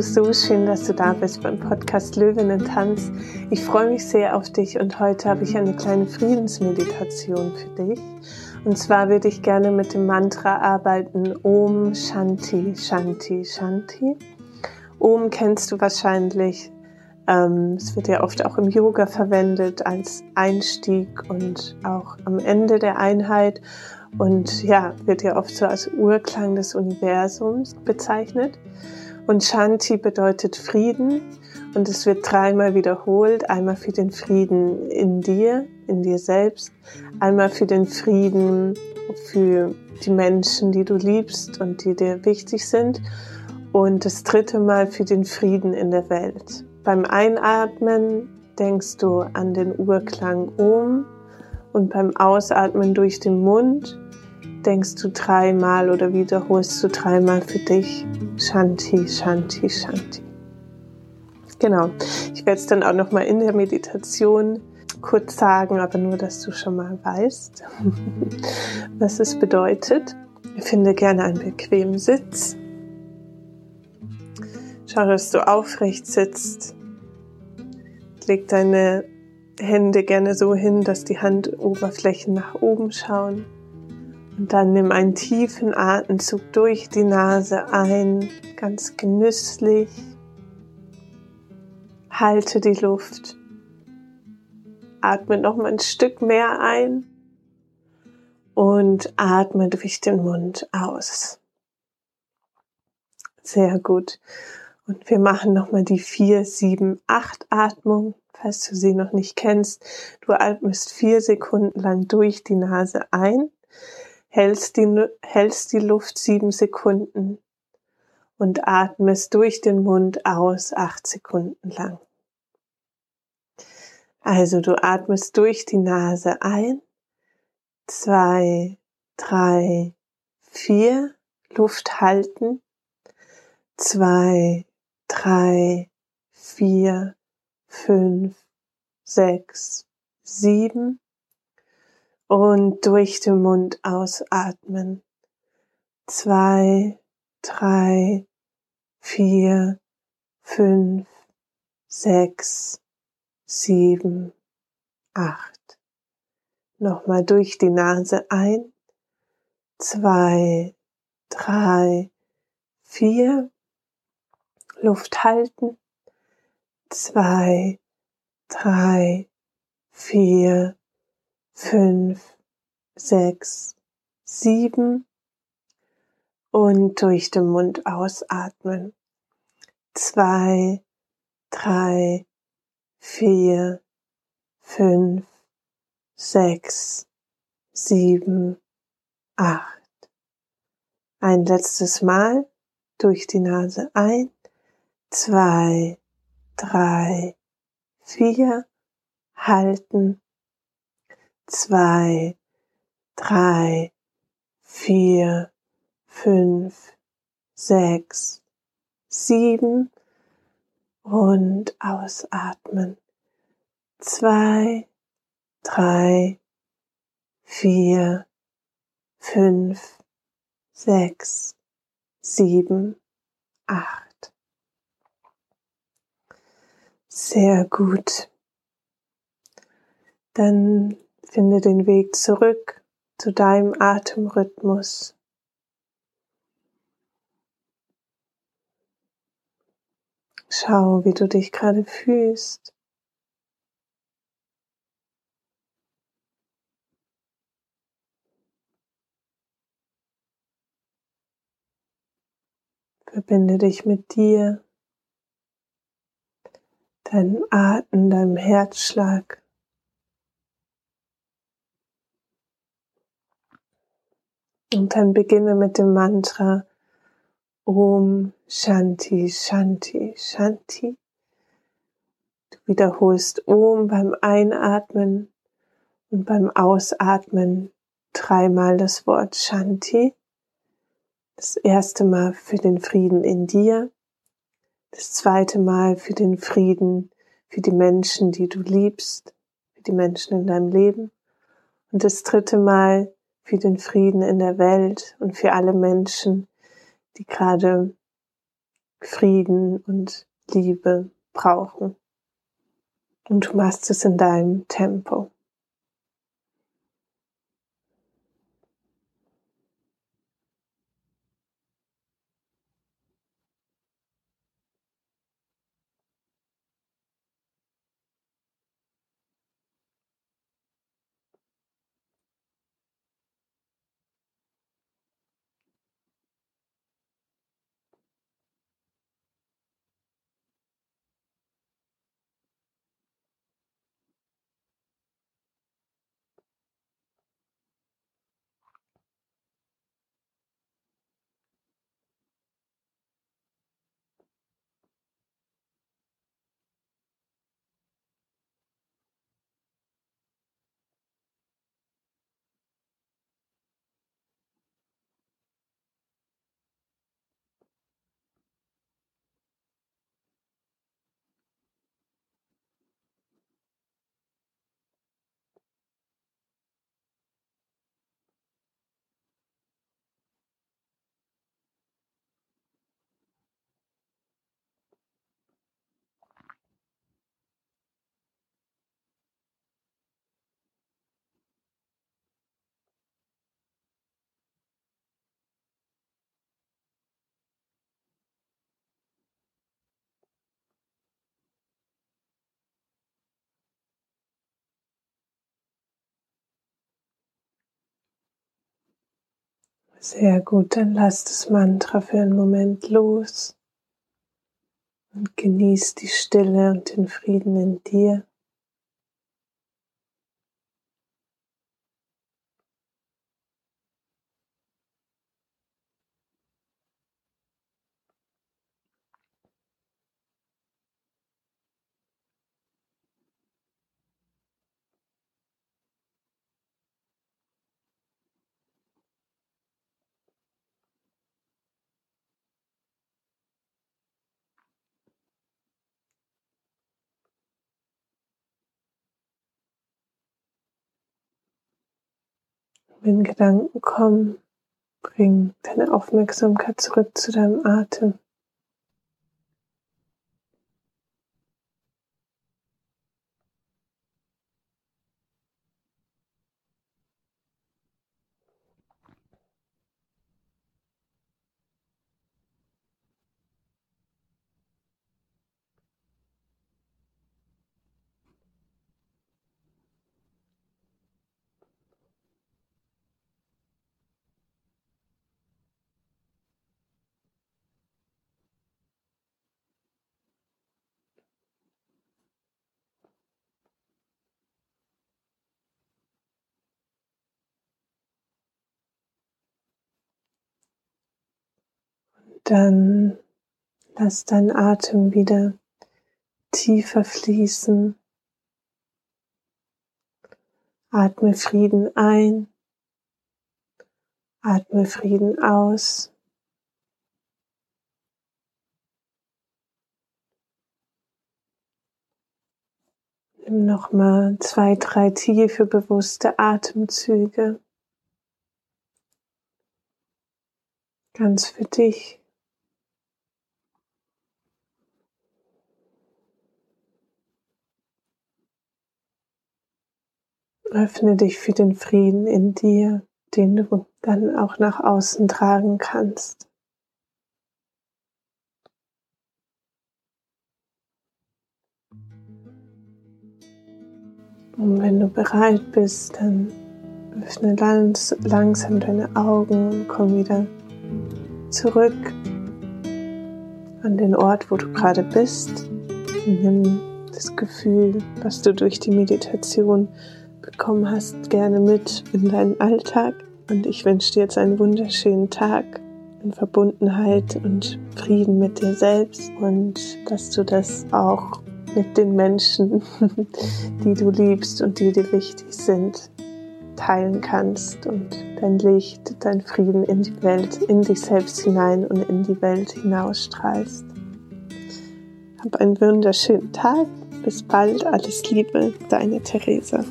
So schön, dass du da bist beim Podcast Löwen Tanz. Ich freue mich sehr auf dich und heute habe ich eine kleine Friedensmeditation für dich. Und zwar würde ich gerne mit dem Mantra arbeiten Om Shanti, Shanti, Shanti. Om kennst du wahrscheinlich. Ähm, es wird ja oft auch im Yoga verwendet als Einstieg und auch am Ende der Einheit und ja, wird ja oft so als Urklang des Universums bezeichnet. Und Shanti bedeutet Frieden und es wird dreimal wiederholt. Einmal für den Frieden in dir, in dir selbst. Einmal für den Frieden für die Menschen, die du liebst und die dir wichtig sind. Und das dritte Mal für den Frieden in der Welt. Beim Einatmen denkst du an den Urklang Om und beim Ausatmen durch den Mund denkst du dreimal oder wiederholst du dreimal für dich Shanti, Shanti, Shanti. Genau. Ich werde es dann auch noch mal in der Meditation kurz sagen, aber nur, dass du schon mal weißt, was es bedeutet. Finde gerne einen bequemen Sitz. Schau, dass du aufrecht sitzt. Leg deine Hände gerne so hin, dass die Handoberflächen nach oben schauen. Und dann nimm einen tiefen Atemzug durch die Nase ein, ganz genüsslich. Halte die Luft. Atme noch mal ein Stück mehr ein und atme durch den Mund aus. Sehr gut. Und wir machen noch mal die 4, 7, 8 Atmung, falls du sie noch nicht kennst. Du atmest vier Sekunden lang durch die Nase ein hältst die, hältst die Luft sieben Sekunden und atmest durch den Mund aus acht Sekunden lang. Also du atmest durch die Nase ein, zwei, drei, vier, Luft halten, zwei, drei, vier, fünf, sechs, sieben, und durch den Mund ausatmen. Zwei, drei, vier, fünf, sechs, sieben, acht. Nochmal durch die Nase ein. Zwei, drei, vier. Luft halten. Zwei, drei, vier, fünf, sechs, sieben und durch den Mund ausatmen. Zwei, drei, vier, fünf, sechs, sieben, acht. Ein letztes Mal durch die Nase ein, zwei, drei, vier, halten zwei, drei, vier, fünf, sechs, sieben und ausatmen. Zwei, drei, vier, fünf, sechs, sieben, acht. Sehr gut. Dann Finde den Weg zurück zu deinem Atemrhythmus. Schau, wie du dich gerade fühlst. Verbinde dich mit dir, deinem Atem, deinem Herzschlag. Und dann beginne mit dem Mantra Om Shanti Shanti Shanti. Du wiederholst Om beim Einatmen und beim Ausatmen dreimal das Wort Shanti. Das erste Mal für den Frieden in dir, das zweite Mal für den Frieden für die Menschen, die du liebst, für die Menschen in deinem Leben und das dritte Mal für den Frieden in der Welt und für alle Menschen, die gerade Frieden und Liebe brauchen. Und du machst es in deinem Tempo. Sehr gut, dann lass das Mantra für einen Moment los und genieß die Stille und den Frieden in dir. Wenn Gedanken kommen, bring deine Aufmerksamkeit zurück zu deinem Atem. Dann lass deinen Atem wieder tiefer fließen. Atme Frieden ein. Atme Frieden aus. Nimm nochmal zwei, drei tiefe, bewusste Atemzüge. Ganz für dich. Öffne dich für den Frieden in dir, den du dann auch nach außen tragen kannst. Und wenn du bereit bist, dann öffne ganz langsam deine Augen und komm wieder zurück an den Ort, wo du gerade bist. Nimm das Gefühl, was du durch die Meditation bekommen hast, gerne mit in deinen Alltag. Und ich wünsche dir jetzt einen wunderschönen Tag in Verbundenheit und Frieden mit dir selbst und dass du das auch mit den Menschen, die du liebst und die dir wichtig sind, teilen kannst und dein Licht, dein Frieden in die Welt, in dich selbst hinein und in die Welt hinausstrahlst. Hab einen wunderschönen Tag. Bis bald. Alles Liebe, deine Theresa.